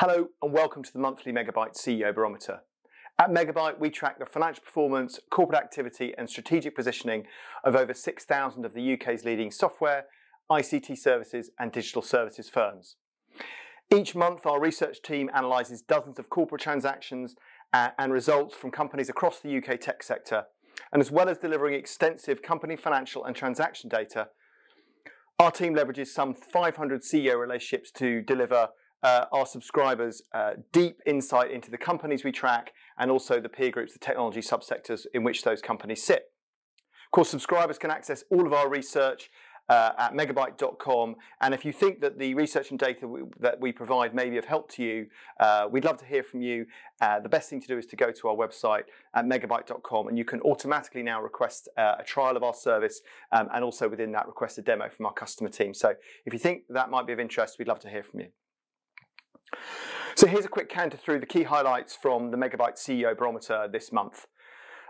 Hello and welcome to the monthly Megabyte CEO Barometer. At Megabyte, we track the financial performance, corporate activity, and strategic positioning of over 6,000 of the UK's leading software, ICT services, and digital services firms. Each month, our research team analyses dozens of corporate transactions uh, and results from companies across the UK tech sector. And as well as delivering extensive company financial and transaction data, our team leverages some 500 CEO relationships to deliver uh, our subscribers uh, deep insight into the companies we track and also the peer groups, the technology subsectors in which those companies sit. Of course, subscribers can access all of our research uh, at megabyte.com. And if you think that the research and data we, that we provide may be of help to you, uh, we'd love to hear from you. Uh, the best thing to do is to go to our website at megabyte.com and you can automatically now request uh, a trial of our service um, and also within that request a demo from our customer team. So if you think that might be of interest, we'd love to hear from you. So here's a quick canter through the key highlights from the Megabyte CEO Barometer this month.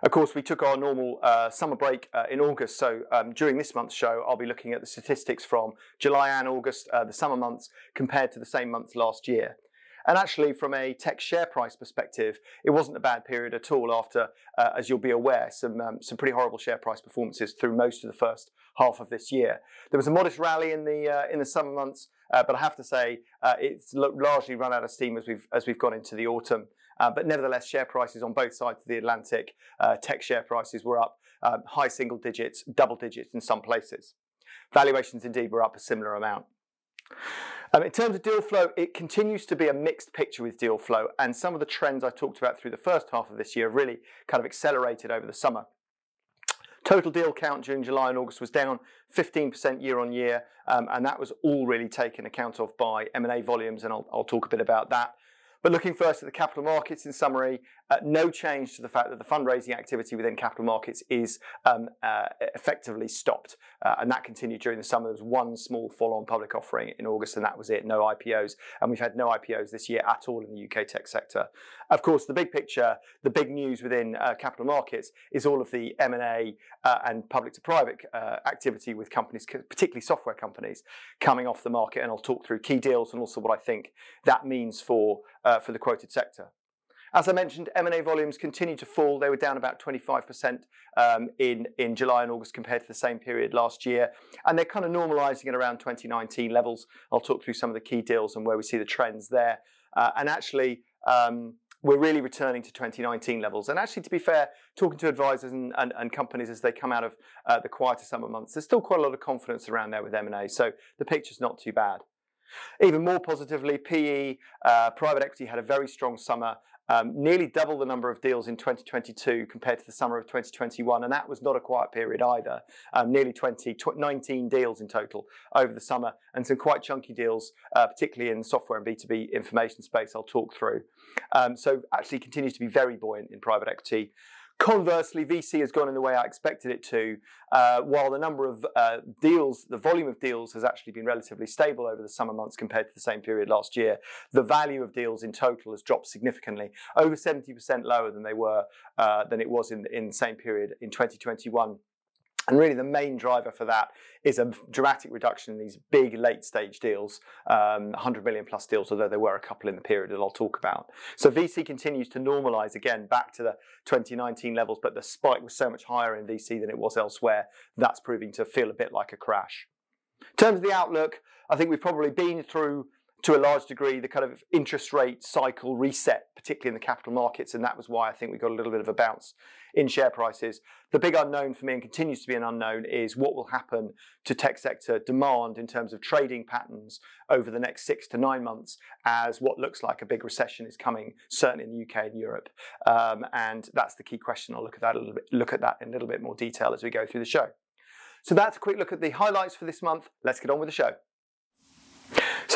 Of course, we took our normal uh, summer break uh, in August, so um, during this month's show, I'll be looking at the statistics from July and August, uh, the summer months, compared to the same months last year. And actually, from a tech share price perspective, it wasn't a bad period at all. After, uh, as you'll be aware, some um, some pretty horrible share price performances through most of the first half of this year. There was a modest rally in the uh, in the summer months, uh, but I have to say uh, it's largely run out of steam as we've as we've gone into the autumn. Uh, but nevertheless, share prices on both sides of the Atlantic, uh, tech share prices were up um, high single digits, double digits in some places. Valuations indeed were up a similar amount. Um, in terms of deal flow, it continues to be a mixed picture with deal flow, and some of the trends I talked about through the first half of this year really kind of accelerated over the summer. Total deal count during July and August was down 15% year on year, um, and that was all really taken account of by M&A volumes, and I'll, I'll talk a bit about that. But looking first at the capital markets in summary, uh, no change to the fact that the fundraising activity within capital markets is um, uh, effectively stopped. Uh, and that continued during the summer. There was one small follow on public offering in August, and that was it. No IPOs. And we've had no IPOs this year at all in the UK tech sector. Of course, the big picture, the big news within uh, capital markets is all of the M&A uh, and public to private uh, activity with companies, particularly software companies, coming off the market. And I'll talk through key deals and also what I think that means for, for the quoted sector. As I mentioned, M&A volumes continue to fall. They were down about 25% um, in, in July and August compared to the same period last year. And they're kind of normalizing at around 2019 levels. I'll talk through some of the key deals and where we see the trends there. Uh, and actually, um, we're really returning to 2019 levels. And actually, to be fair, talking to advisors and, and, and companies as they come out of uh, the quieter summer months, there's still quite a lot of confidence around there with M&A. So the picture's not too bad. Even more positively, PE, uh, private equity had a very strong summer um, nearly double the number of deals in 2022 compared to the summer of 2021, and that was not a quiet period either. Um, nearly 20, tw- 19 deals in total over the summer, and some quite chunky deals, uh, particularly in software and B2B information space. I'll talk through. Um, so actually continues to be very buoyant in private equity. Conversely, VC has gone in the way I expected it to, uh, while the number of uh, deals, the volume of deals has actually been relatively stable over the summer months compared to the same period last year. The value of deals in total has dropped significantly, over 70% lower than they were, uh, than it was in, in the same period in 2021. And really, the main driver for that is a dramatic reduction in these big late stage deals, um, 100 million plus deals, although there were a couple in the period that I'll talk about. So VC continues to normalize again back to the 2019 levels, but the spike was so much higher in VC than it was elsewhere. That's proving to feel a bit like a crash. In terms of the outlook, I think we've probably been through to a large degree the kind of interest rate cycle reset, particularly in the capital markets, and that was why I think we got a little bit of a bounce in share prices. The big unknown for me and continues to be an unknown is what will happen to tech sector demand in terms of trading patterns over the next six to nine months as what looks like a big recession is coming, certainly in the UK and Europe. Um, and that's the key question. I'll look at that a little bit, look at that in a little bit more detail as we go through the show. So that's a quick look at the highlights for this month. Let's get on with the show.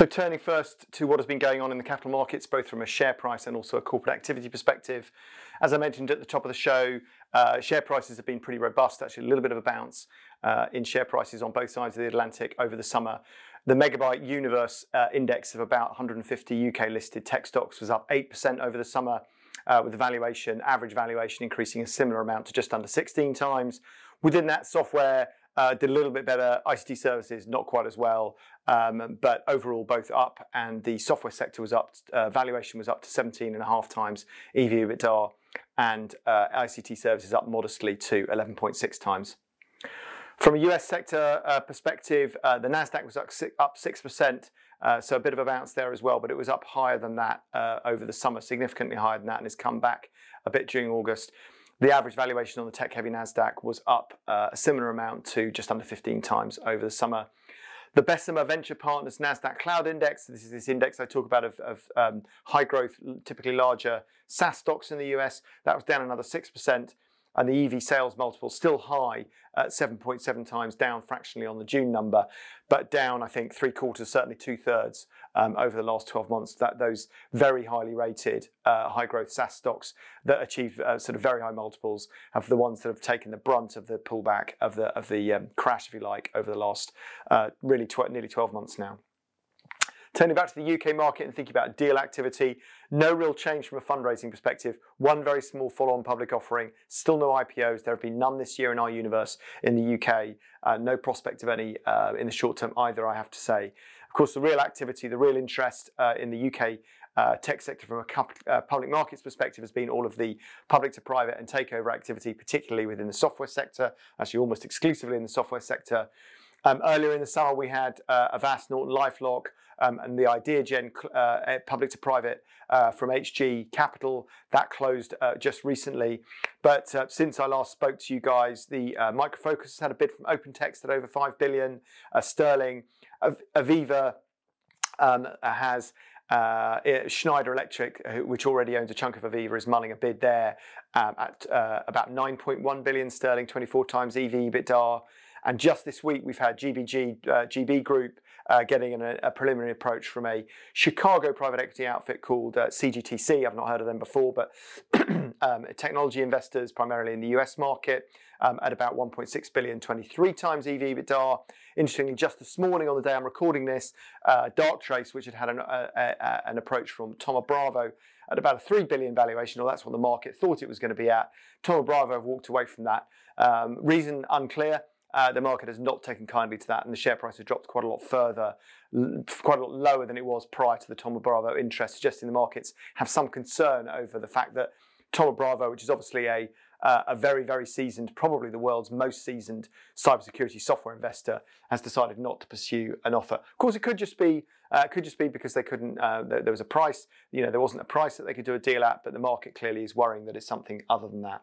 So turning first to what has been going on in the capital markets, both from a share price and also a corporate activity perspective. As I mentioned at the top of the show, uh, share prices have been pretty robust, actually a little bit of a bounce uh, in share prices on both sides of the Atlantic over the summer. The Megabyte Universe uh, index of about 150 UK listed tech stocks was up 8% over the summer, uh, with the valuation, average valuation increasing a similar amount to just under 16 times. Within that, software uh, did a little bit better. ICT services not quite as well, um, but overall both up. And the software sector was up. Uh, valuation was up to 17 and a half times EV EBITDA, and uh, ICT services up modestly to 11.6 times. From a US sector uh, perspective, uh, the Nasdaq was up six percent. Uh, so a bit of a bounce there as well, but it was up higher than that uh, over the summer, significantly higher than that, and has come back a bit during August. The average valuation on the tech heavy NASDAQ was up uh, a similar amount to just under 15 times over the summer. The Bessemer Venture Partners NASDAQ Cloud Index, this is this index I talk about of, of um, high growth, typically larger SaaS stocks in the US, that was down another 6% and the EV sales multiple still high at 7.7 times, down fractionally on the June number, but down, I think, three quarters, certainly two thirds um, over the last 12 months. That those very highly rated uh, high growth SaaS stocks that achieve uh, sort of very high multiples have the ones that have taken the brunt of the pullback of the of the um, crash, if you like, over the last uh, really tw- nearly 12 months now. Turning back to the UK market and thinking about deal activity, no real change from a fundraising perspective. One very small follow on public offering, still no IPOs. There have been none this year in our universe in the UK. Uh, no prospect of any uh, in the short term either, I have to say. Of course, the real activity, the real interest uh, in the UK uh, tech sector from a uh, public markets perspective has been all of the public to private and takeover activity, particularly within the software sector, actually almost exclusively in the software sector. Um, earlier in the summer, we had uh, Avast, Norton, LifeLock, um, and the IdeaGen uh, public to private uh, from HG Capital that closed uh, just recently. But uh, since I last spoke to you guys, the uh, Micro Focus had a bid from OpenText at over five billion. Uh, Sterling, Aveva um, has. Uh, Schneider Electric, which already owns a chunk of Aveva, is mulling a bid there um, at uh, about 9.1 billion sterling, 24 times EV EBITDA. And just this week, we've had GBG, uh, GB Group uh, getting an, a preliminary approach from a Chicago private equity outfit called uh, CGTC. I've not heard of them before, but um, technology investors, primarily in the US market, um, at about 1.6 billion, 23 times EV EBITDA. Interestingly, just this morning on the day I'm recording this, uh, Darktrace, which had had an, an approach from Thoma Bravo at about a 3 billion valuation, or that's what the market thought it was going to be at. Thoma Bravo have walked away from that. Um, reason unclear. Uh, the market has not taken kindly to that, and the share price has dropped quite a lot further, quite a lot lower than it was prior to the Thoma Bravo interest, suggesting the markets have some concern over the fact that Thoma Bravo, which is obviously a uh, a very, very seasoned, probably the world's most seasoned cybersecurity software investor, has decided not to pursue an offer. Of course, it could just be uh, could just be because they couldn't. Uh, there was a price. You know, there wasn't a price that they could do a deal at, but the market clearly is worrying that it's something other than that.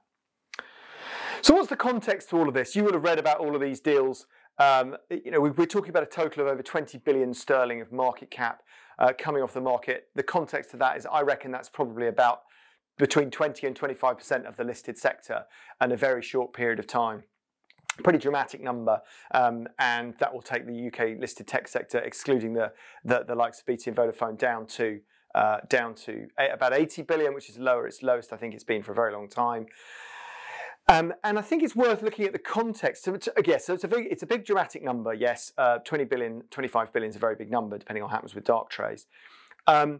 So, what's the context to all of this? You would have read about all of these deals. Um, you know, we're talking about a total of over 20 billion sterling of market cap uh, coming off the market. The context to that is, I reckon that's probably about between 20 and 25% of the listed sector in a very short period of time. Pretty dramatic number, um, and that will take the UK listed tech sector, excluding the, the, the likes of BT and Vodafone, down to uh, down to about 80 billion, which is lower. It's lowest I think it's been for a very long time. Um, and I think it's worth looking at the context. So, yes, so it's a, big, it's a big dramatic number. Yes, uh, 20 billion, 25 billion is a very big number, depending on what happens with Darktrace. Um,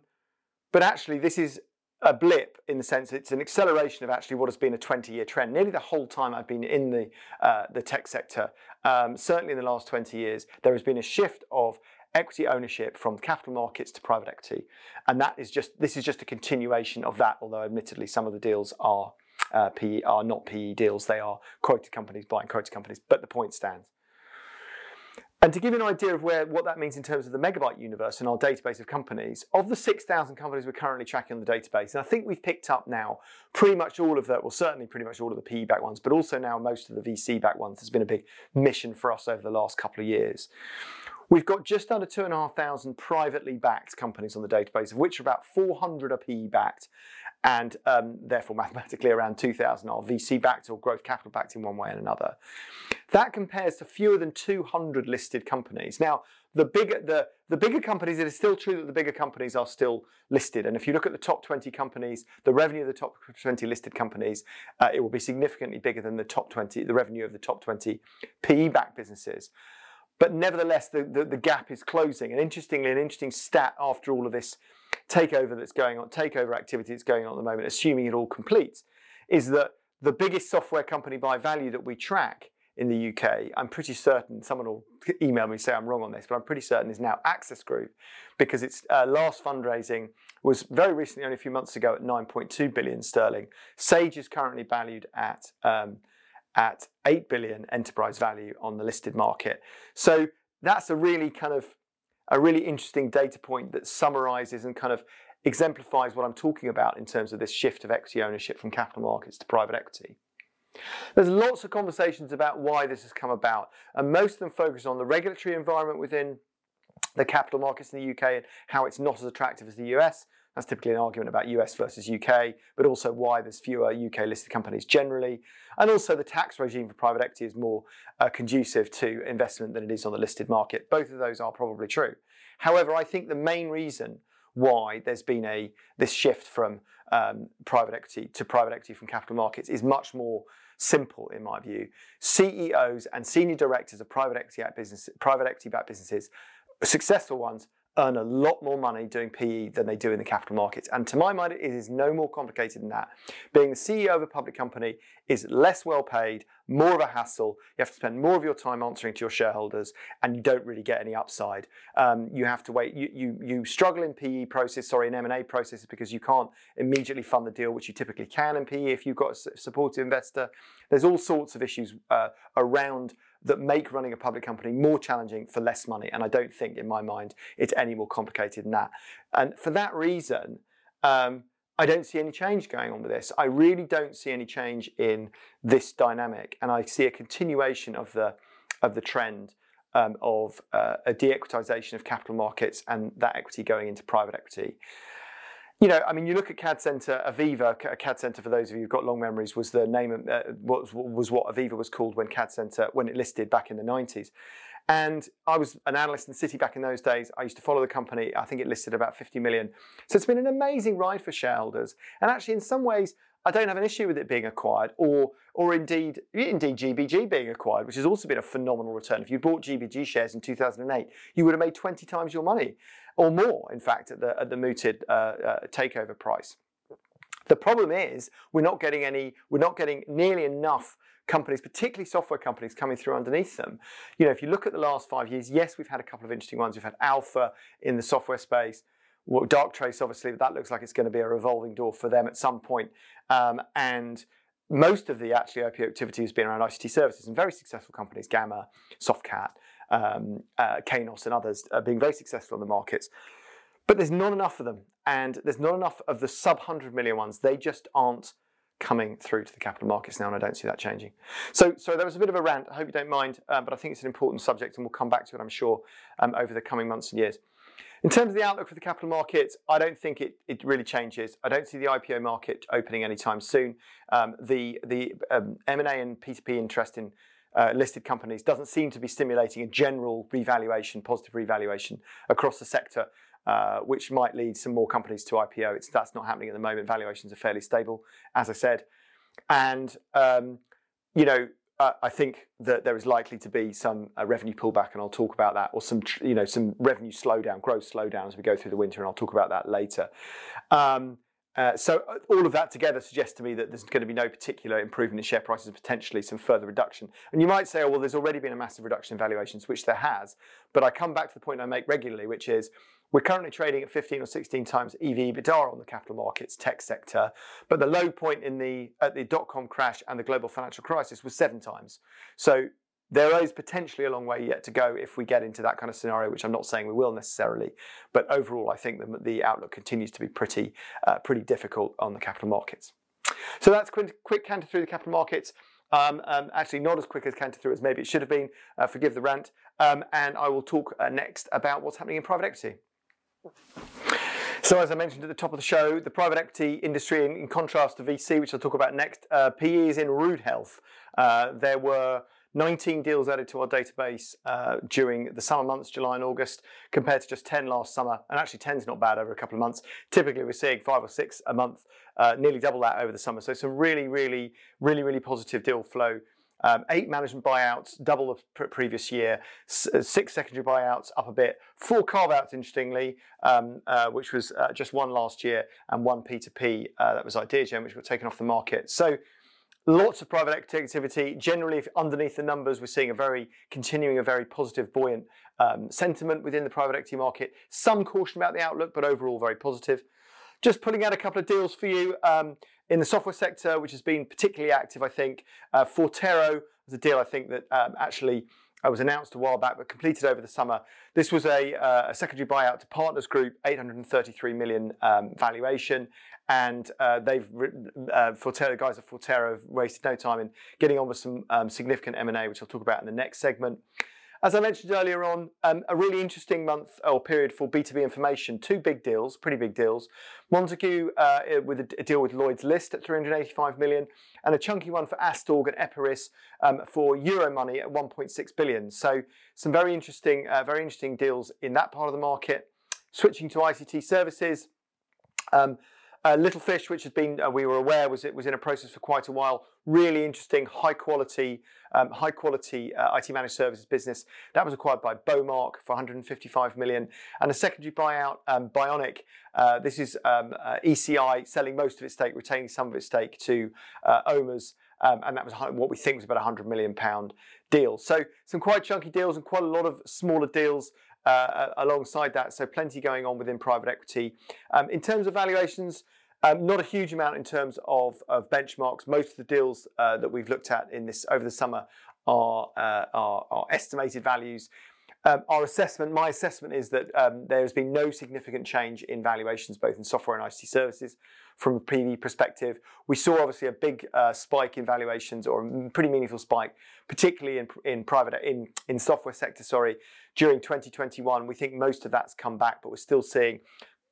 but actually, this is a blip in the sense it's an acceleration of actually what has been a 20 year trend. Nearly the whole time I've been in the, uh, the tech sector, um, certainly in the last 20 years, there has been a shift of equity ownership from capital markets to private equity. And that is just, this is just a continuation of that, although admittedly some of the deals are uh, PE are not PE deals, they are quoted companies buying quoted companies, but the point stands. And to give you an idea of where what that means in terms of the megabyte universe and our database of companies, of the 6,000 companies we're currently tracking on the database, and I think we've picked up now pretty much all of that, well, certainly pretty much all of the PE back ones, but also now most of the VC back ones. It's been a big mission for us over the last couple of years. We've got just under 2,500 privately backed companies on the database, of which about 400 are PE backed, and um, therefore mathematically around 2,000 are VC backed or growth capital backed in one way and another. That compares to fewer than 200 listed companies. Now, the bigger the, the bigger companies, it is still true that the bigger companies are still listed. And if you look at the top 20 companies, the revenue of the top 20 listed companies, uh, it will be significantly bigger than the top 20, the revenue of the top 20 PE-backed businesses. But nevertheless, the, the, the gap is closing. And interestingly, an interesting stat after all of this takeover that's going on, takeover activity that's going on at the moment, assuming it all completes, is that the biggest software company by value that we track in the UK, I'm pretty certain someone will email me and say I'm wrong on this, but I'm pretty certain is now Access Group because its uh, last fundraising was very recently, only a few months ago, at 9.2 billion sterling. Sage is currently valued at um, at 8 billion enterprise value on the listed market. So that's a really kind of a really interesting data point that summarizes and kind of exemplifies what I'm talking about in terms of this shift of equity ownership from capital markets to private equity. There's lots of conversations about why this has come about, and most of them focus on the regulatory environment within the capital markets in the UK and how it's not as attractive as the US. That's typically an argument about US versus UK, but also why there's fewer UK listed companies generally. And also the tax regime for private equity is more uh, conducive to investment than it is on the listed market. Both of those are probably true. However, I think the main reason why there's been a this shift from um, private equity to private equity from capital markets is much more simple in my view. CEOs and senior directors of private equity business, private equity backed businesses, successful ones, earn a lot more money doing PE than they do in the capital markets. And to my mind, it is no more complicated than that. Being the CEO of a public company is less well paid, more of a hassle. You have to spend more of your time answering to your shareholders, and you don't really get any upside. Um, you have to wait. You, you you struggle in PE process, sorry, in M and A processes because you can't immediately fund the deal, which you typically can in PE if you've got a supportive investor. There's all sorts of issues uh, around that make running a public company more challenging for less money. And I don't think, in my mind, it's any more complicated than that. And for that reason, um, I don't see any change going on with this. I really don't see any change in this dynamic, and I see a continuation of the of the trend um, of uh, a de-equitization of capital markets and that equity going into private equity. You know, I mean, you look at CAD Center, Aveva, CAD Center, for those of you who've got long memories, was the name uh, was, was what Aveva was called when CAD Center, when it listed back in the 90s. And I was an analyst in Citi back in those days. I used to follow the company. I think it listed about 50 million. So it's been an amazing ride for shareholders. And actually, in some ways, I don't have an issue with it being acquired, or or indeed indeed GBG being acquired, which has also been a phenomenal return. If you bought GBG shares in 2008, you would have made 20 times your money, or more, in fact, at the at the mooted uh, uh, takeover price. The problem is we're not getting any, we're not getting nearly enough companies, particularly software companies, coming through underneath them. You know, if you look at the last five years, yes, we've had a couple of interesting ones. We've had Alfa in the software space. Well, Darktrace, obviously, that looks like it's going to be a revolving door for them at some point. Um, and most of the actually IPO activity has been around ICT services and very successful companies, Gamma, Softcat, um, uh, Kainos, and others, are being very successful in the markets. But there's not enough of them, and there's not enough of the sub 100 million ones. They just aren't coming through to the capital markets now, and I don't see that changing. So, so there was a bit of a rant. I hope you don't mind, um, but I think it's an important subject, and we'll come back to it, I'm sure, um, over the coming months and years. In terms of the outlook for the capital markets, I don't think it, it really changes. I don't see the IPO market opening anytime soon. Um, the the um, M&A and P2P interest in uh, listed companies doesn't seem to be stimulating a general revaluation, positive revaluation across the sector. Uh, which might lead some more companies to IPO. It's, that's not happening at the moment. Valuations are fairly stable, as I said. And, um, you know, uh, I think that there is likely to be some uh, revenue pullback, and I'll talk about that, or some, you know, some revenue slowdown, growth slowdown as we go through the winter, and I'll talk about that later. Um, uh, so uh, all of that together suggests to me that there's going to be no particular improvement in share prices, potentially some further reduction. And you might say, oh, well, there's already been a massive reduction in valuations, which there has. But I come back to the point I make regularly, which is we're currently trading at 15 or 16 times EV EBITDA on the capital markets tech sector, but the low point in the at the dot com crash and the global financial crisis was seven times. So there is potentially a long way yet to go if we get into that kind of scenario, which I'm not saying we will necessarily. But overall, I think the, the outlook continues to be pretty, uh, pretty difficult on the capital markets. So that's quick, quick canter through the capital markets. Um, um, actually, not as quick as canter through as maybe it should have been. Uh, forgive the rant. Um, and I will talk uh, next about what's happening in private equity. So, as I mentioned at the top of the show, the private equity industry, in, in contrast to VC, which I'll talk about next, uh, PE is in rude health. Uh, there were 19 deals added to our database uh, during the summer months, July and August, compared to just 10 last summer. And actually, 10 is not bad over a couple of months. Typically, we're seeing five or six a month, uh, nearly double that over the summer. So, some really, really, really, really positive deal flow um, eight management buyouts, double the previous year. S- uh, six secondary buyouts, up a bit. Four carve outs, interestingly, um, uh, which was uh, just one last year, and one P2P uh, that was Ideagen, which got taken off the market. So Lots of private equity activity. Generally, underneath the numbers, we're seeing a very continuing a very positive, buoyant um, sentiment within the private equity market. Some caution about the outlook, but overall very positive. Just pulling out a couple of deals for you um, in the software sector, which has been particularly active. I think uh, Forterro was a deal I think that um, actually uh, was announced a while back, but completed over the summer. This was a, uh, a secondary buyout to Partners Group, 833 million um, valuation, and uh, they've uh, Forterro guys at Forterro have wasted no time in getting on with some um, significant M&A, which I'll talk about in the next segment. As I mentioned earlier on, um, a really interesting month or period for B2B information. Two big deals, pretty big deals. Montagu uh, with a, a, deal with Lloyd's List at 385 million, and a chunky one for Astorg and Epiris um, for Euromoney at 1.6 billion. So some very interesting, uh, very interesting deals in that part of the market. Switching to ICT services. Um, uh, Littlefish, which has been, uh, we were aware, was it was in a process for quite a while. Really interesting, high quality, um, high quality uh, IT managed services business. That was acquired by Bowmark for 155 million, and a secondary buyout, um, Bionic. Uh, this is um, uh, ECI selling most of its stake, retaining some of its stake to uh, OMERS. Um, and that was what we think was about a hundred million pound deal. So some quite chunky deals and quite a lot of smaller deals uh, alongside that. So plenty going on within private equity. Um, in terms of valuations, um, not a huge amount in terms of, of benchmarks. Most of the deals uh, that we've looked at in this over the summer are, uh, are, are, estimated values. Um, our assessment, my assessment is that um, there has been no significant change in valuations, both in software and ICT services. From a PV perspective, we saw obviously a big uh, spike in valuations, or a pretty meaningful spike, particularly in in private in in software sector. Sorry, during 2021, we think most of that's come back, but we're still seeing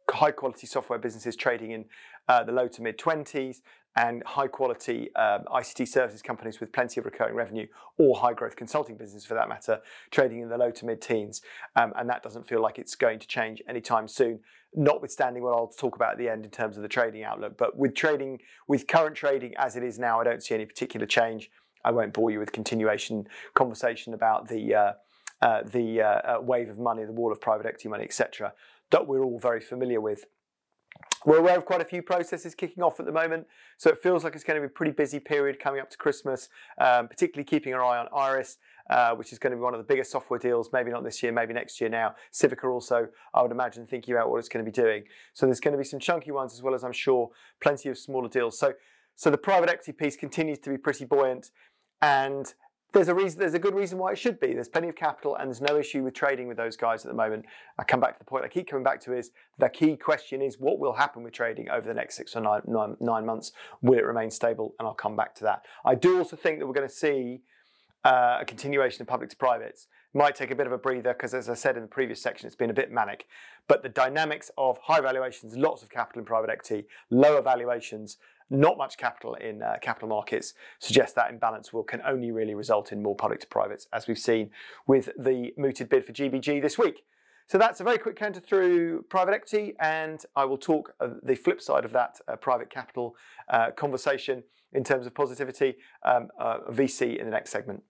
high quality software businesses trading in uh, the low to mid 20s and high quality um, ICT services companies with plenty of recurring revenue or high growth consulting business for that matter trading in the low to mid teens. Um, and that doesn't feel like it's going to change anytime soon, notwithstanding what I'll talk about at the end in terms of the trading outlook. But with trading, with current trading as it is now, I don't see any particular change. I won't bore you with continuation conversation about the uh, uh, the uh, uh, wave of money, the wall of private equity money, etc., that we're all very familiar with. We're aware of quite a few processes kicking off at the moment, so it feels like it's going to be a pretty busy period coming up to Christmas, um, particularly keeping our eye on Iris. uh, which is going to be one of the biggest software deals, maybe not this year, maybe next year now. Civica also, I would imagine, thinking about what it's going to be doing. So there's going to be some chunky ones as well as I'm sure plenty of smaller deals. So, so the private equity piece continues to be pretty buoyant. And there's a reason. There's a good reason why it should be. There's plenty of capital, and there's no issue with trading with those guys at the moment. I come back to the point I keep coming back to is the key question is what will happen with trading over the next six or nine, nine, nine months? Will it remain stable? And I'll come back to that. I do also think that we're going to see uh, a continuation of public to privates. Might take a bit of a breather because, as I said in the previous section, it's been a bit manic. But the dynamics of high valuations, lots of capital in private equity, lower valuations, not much capital in uh, capital markets suggests that imbalance will can only really result in more public to privates, as we've seen with the mooted bid for GBG this week. So that's a very quick counter through private equity, and I will talk the flip side of that uh, private capital uh, conversation in terms of positivity um, uh, VC in the next segment.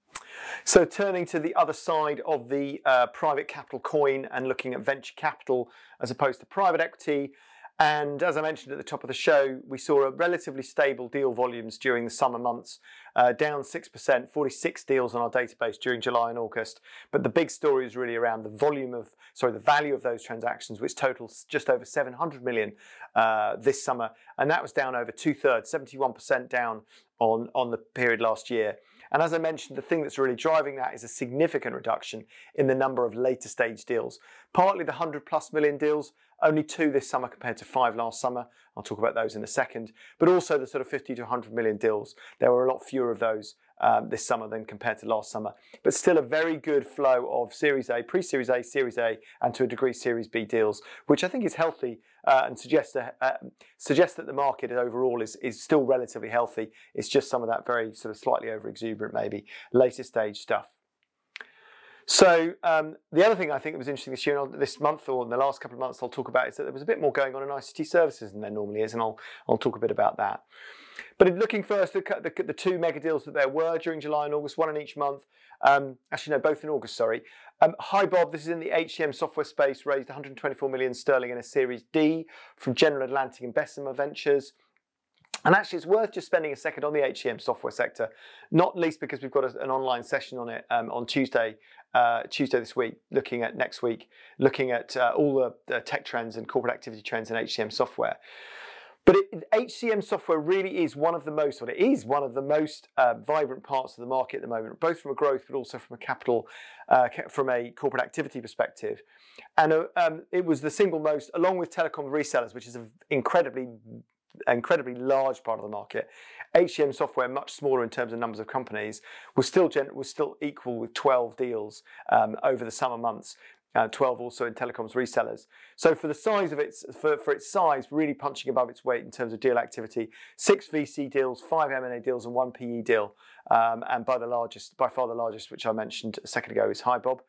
So turning to the other side of the uh, private capital coin and looking at venture capital as opposed to private equity. And as I mentioned at the top of the show, we saw a relatively stable deal volumes during the summer months, uh, down 6%, 46 deals on our database during July and August. But the big story is really around the volume of, sorry, the value of those transactions, which totals just over 700 million uh, this summer. And that was down over two thirds, 71% down on, on the period last year. And as I mentioned, the thing that's really driving that is a significant reduction in the number of later stage deals. Partly the 100 plus million deals only two this summer compared to five last summer. I'll talk about those in a second. But also the sort of 50 to 100 million deals. There were a lot fewer of those um, this summer than compared to last summer. But still a very good flow of Series A, pre-Series A, Series A, and to a degree Series B deals, which I think is healthy uh, and suggests, uh, suggests that the market overall is, is still relatively healthy. It's just some of that very sort of slightly over exuberant, maybe later stage stuff. So um, the other thing I think that was interesting this year, and this month or in the last couple of months, I'll talk about is that there was a bit more going on in ICT services than there normally is, and I'll I'll talk a bit about that. But looking first at the, the, two mega deals that there were during July and August, one in each month. Um, actually, no, both in August. Sorry. Um, HiBob, this is in the HCM software space, raised 124 million sterling in a Series D from General Atlantic and Bessemer Ventures. And actually, it's worth just spending a second on the HCM software sector, not least because we've got a, an online session on it um, on Tuesday, uh, Tuesday this week, looking at next week, looking at uh, all the, the, tech trends and corporate activity trends in HCM software. But it, HCM software really is one of the most, well, it is one of the most uh, vibrant parts of the market at the moment, both from a growth but also from a capital, uh, from a corporate activity perspective. And uh, um, it was the single most, along with telecom resellers, which is an incredibly incredibly large part of the market. HCM software, much smaller in terms of numbers of companies, was still gen- was still equal with 12 deals um, over the summer months. Uh, 12 also in telecoms resellers. So for the size of its for, for its size, really punching above its weight in terms of deal activity. Six VC deals, five M&A deals, and one PE deal. Um, and by the largest, by far the largest, which I mentioned a second ago, is HiBob.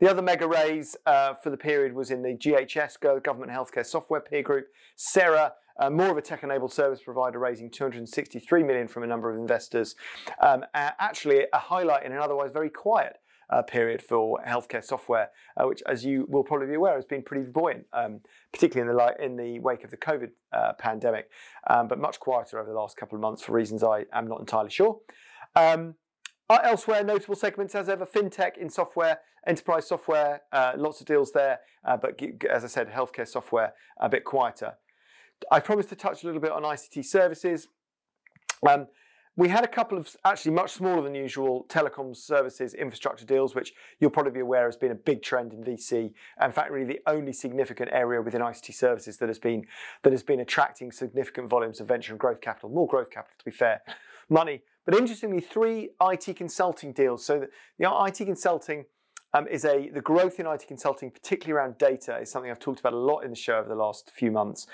The other mega raise uh, for the period was in the GHS Government Healthcare Software Peer Group. Cera uh, more of a tech-enabled service provider raising 263 million from a number of investors. Um, actually, a highlight in an otherwise very quiet uh, period for healthcare software, uh, which, as you will probably be aware, has been pretty buoyant, um, particularly in the li- in the wake of the COVID uh, pandemic, um, but much quieter over the last couple of months for reasons I am not entirely sure. Um, elsewhere, notable segments as ever: fintech in software, enterprise software, uh, lots of deals there, uh, but as I said, healthcare software a bit quieter. I promised to touch a little bit on ICT services. Um, we had a couple of actually much smaller than usual telecoms services infrastructure deals, which you'll probably be aware has been a big trend in VC. In fact, really the only significant area within ICT services that has been that has been attracting significant volumes of venture and growth capital, more growth capital to be fair, money. But interestingly, three IT consulting deals. So the, the IT consulting um, is a the growth in IT consulting, particularly around data, is something I've talked about a lot in the show over the last few months,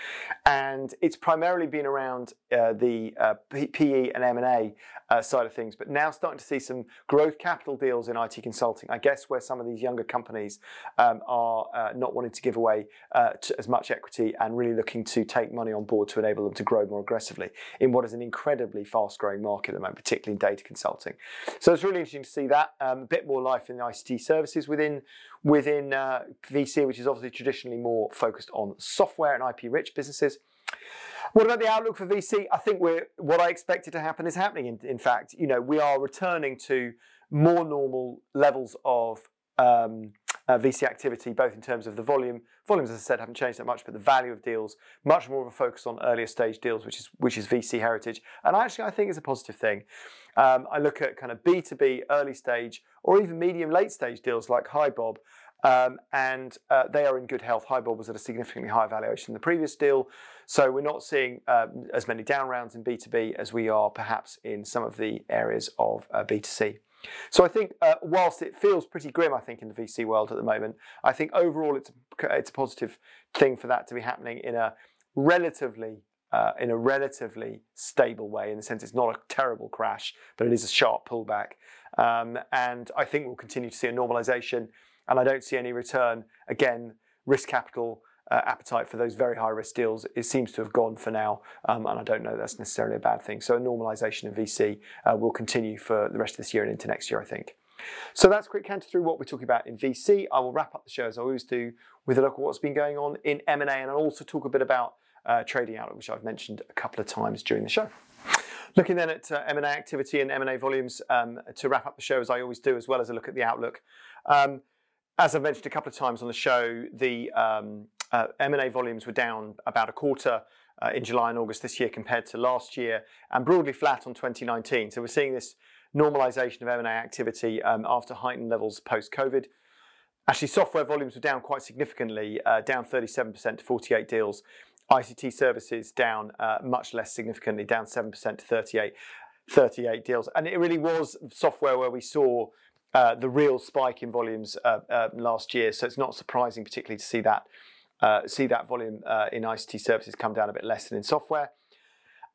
and it's primarily been around uh, the uh, PE and M and A uh, side of things, but now starting to see some growth capital deals in IT consulting. I guess where some of these younger companies um, are uh, not wanting to give away uh, to as much equity and really looking to take money on board to enable them to grow more aggressively in what is an incredibly fast-growing market at the moment, particularly in data consulting. So it's really interesting to see that um, a bit more life in the ICT services services within within uh, VC, which is obviously traditionally more focused on software and IP-rich businesses. What about the outlook for VC? I think we're what I expected to happen is happening. In, in fact, you know, we are returning to more normal levels of um, VC activity, both in terms of the volume. Volumes, as I said, haven't changed that much, but the value of deals, much more of a focus on earlier stage deals, which is which is VC heritage, and actually I think is a positive thing. Um, I look at kind of B two B, early stage, or even medium late stage deals like HiBob, um, and uh, they are in good health. HiBob was at a significantly higher valuation than the previous deal, so we're not seeing uh, as many down rounds in B two B as we are perhaps in some of the areas of uh, B two C. So I think, uh, whilst it feels pretty grim, I think in the VC world at the moment, I think overall it's a, it's a positive thing for that to be happening in a relatively uh, in a relatively stable way. In the sense, it's not a terrible crash, but it is a sharp pullback. Um, and I think we'll continue to see a normalisation. And I don't see any return again. Risk capital appetite for those very high risk deals, it seems to have gone for now, um, and I don't know that's necessarily a bad thing. So a normalisation of VC uh, will continue for the rest of this year and into next year, I think. So that's quick canter through what we're talking about in VC. I will wrap up the show as I always do with a look at what's been going on in M&A, and I'll also talk a bit about uh, trading outlook, which I've mentioned a couple of times during the show. Looking then at uh, M&A activity and M&A volumes um, to wrap up the show, as I always do, as well as a look at the outlook. Um, as I've mentioned a couple of times on the show, the um, uh, M&A volumes were down about a quarter uh, in July and August this year compared to last year, and broadly flat on 2019. So we're seeing this normalisation of M&A activity um, after heightened levels post-COVID. Actually, software volumes were down quite significantly, uh, down 37% to 48 deals. ICT services down uh, much less significantly, down 7% to 38, 38 deals. And it really was software where we saw uh, the real spike in volumes uh, uh, last year. So it's not surprising, particularly, to see that uh, see that volume uh, in ICT services come down a bit less than in software.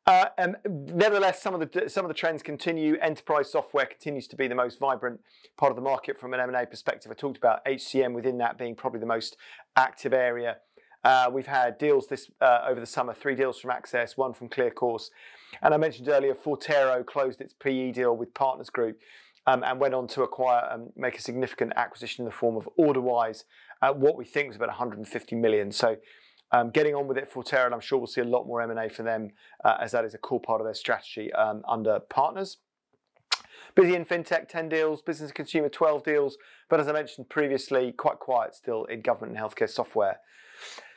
Uh, nevertheless, some of the some of the trends continue. Enterprise software continues to be the most vibrant part of the market from an M&A perspective. I talked about HCM within that being probably the most active area. Uh, we've had deals this uh, over the summer, three deals from Access, one from ClearCourse, and I mentioned earlier Forterro closed its PE deal with Partners Group. Um, and went on to acquire and um, make a significant acquisition in the form of Orderwise, uh, what we think is about 150 million. So um, getting on with it Forterro, and I'm sure we'll see a lot more M&A for them uh, as that is a core part of their strategy um, under partners. Busy in fintech, 10 deals, business and consumer, 12 deals, but as I mentioned previously, quite quiet still in government and healthcare software.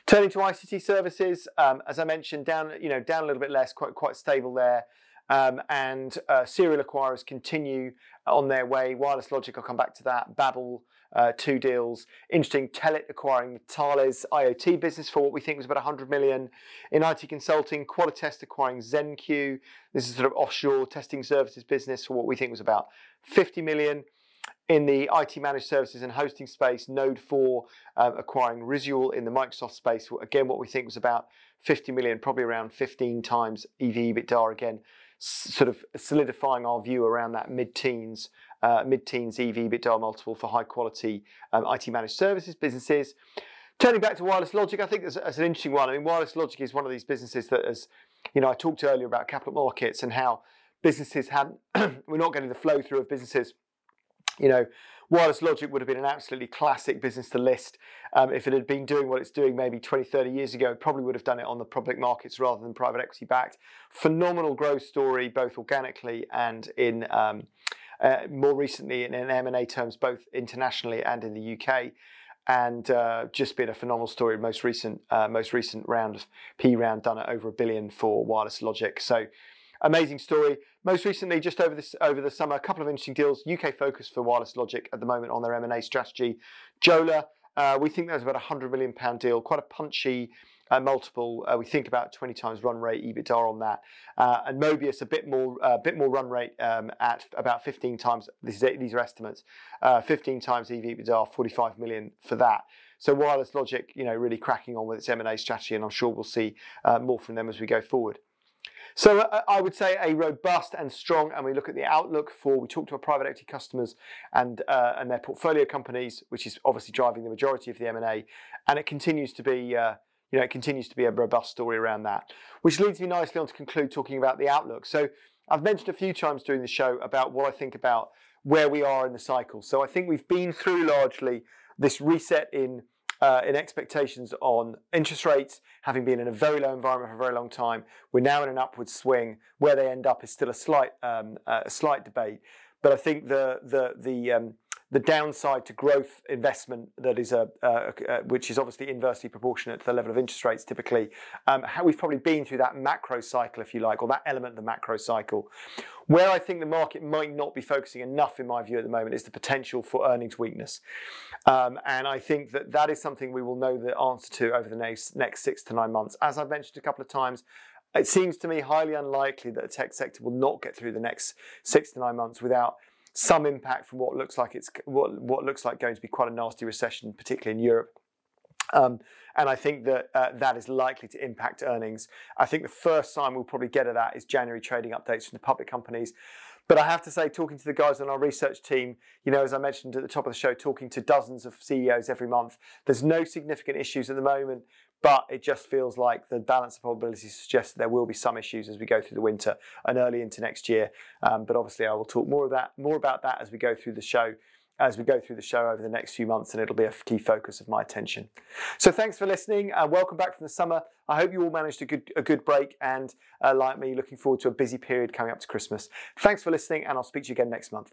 Turning to ICT services, um, as I mentioned, down you know down a little bit less, quite quite stable there. Um, and uh, serial acquirers continue on their way. Wireless Logic, I'll come back to that. Babble, uh, two deals. Interesting, Telit acquiring Thales IoT business for what we think was about 100 million. In IT consulting, Qualitest acquiring ZenQ. This is sort of offshore testing services business for what we think was about 50 million. In the IT managed services and hosting space, Node 4 um, acquiring Risual in the Microsoft space. Again, what we think was about 50 million, probably around 15 times EV EBITDA again sort of solidifying our view around that mid-teens, uh, mid-teens EV EBITDA multiple for high quality um, IT managed services businesses. Turning back to Wireless Logic, I think that's, that's, an interesting one. I mean, Wireless Logic is one of these businesses that, as you know, I talked earlier about capital markets and how businesses have we're not getting the flow through of businesses you know, Wireless Logic would have been an absolutely classic business to list um, if it had been doing what it's doing maybe 20, 30 years ago. It probably would have done it on the public markets rather than private equity backed. Phenomenal growth story, both organically and in um, uh, more recently in, in M&A terms, both internationally and in the UK. And uh, just been a phenomenal story. Most recent, uh, most recent round of P round done at over a billion for Wireless Logic. So amazing story. Most recently, just over this over the summer, a couple of interesting deals. UK focus for Wireless Logic at the moment on their M&A strategy. Jola, uh, we think there's about a hundred million pound deal, quite a punchy uh, multiple. Uh, we think about 20 times run rate EBITDA on that, uh, and Mobius a bit more, a uh, bit more run rate um, at about 15 times. Are, these are estimates. Uh, 15 times EV EBITDA, 45 million for that. So Wireless Logic, you know, really cracking on with its M&A strategy, and I'm sure we'll see uh, more from them as we go forward. So uh, I would say a robust and strong, and we look at the outlook for, we talk to our private equity customers and, uh, and their portfolio companies, which is obviously driving the majority of the M&A, and it continues to be, uh, you know, it continues to be a robust story around that. Which leads me nicely on to conclude talking about the outlook. So I've mentioned a few times during the show about what I think about where we are in the cycle. So I think we've been through largely this reset in uh, in expectations on interest rates, having been in a very low environment for a very long time. We're now in an upward swing. Where they end up is still a slight um, uh, a slight debate. But I think the the the um, the downside to growth investment that is a, uh, which is obviously inversely proportionate to the level of interest rates typically. Um, how we've probably been through that macro cycle, if you like, or that element of the macro cycle. Where I think the market might not be focusing enough, in my view, at the moment, is the potential for earnings weakness, um, and I think that that is something we will know the answer to over the next next six to nine months. As I've mentioned a couple of times. It seems to me highly unlikely that the tech sector will not get through the next six to nine months without some impact from what looks like it's what what looks like going to be quite a nasty recession, particularly in Europe. Um, and I think that uh, that is likely to impact earnings. I think the first sign we'll probably get at that is January trading updates from the public companies. But I have to say, talking to the guys on our research team, you know, as I mentioned at the top of the show, talking to dozens of CEOs every month, there's no significant issues at the moment. But it just feels like the balance of probabilities suggests that there will be some issues as we go through the winter and early into next year. Um, but obviously, I will talk more of that, more about that as we go through the show as we go through the show over the next few months, and it'll be a key focus of my attention. So thanks for listening. Uh, welcome back from the summer. I hope you all managed a good a good break, and uh, like me, looking forward to a busy period coming up to Christmas. Thanks for listening, and I'll speak to you again next month.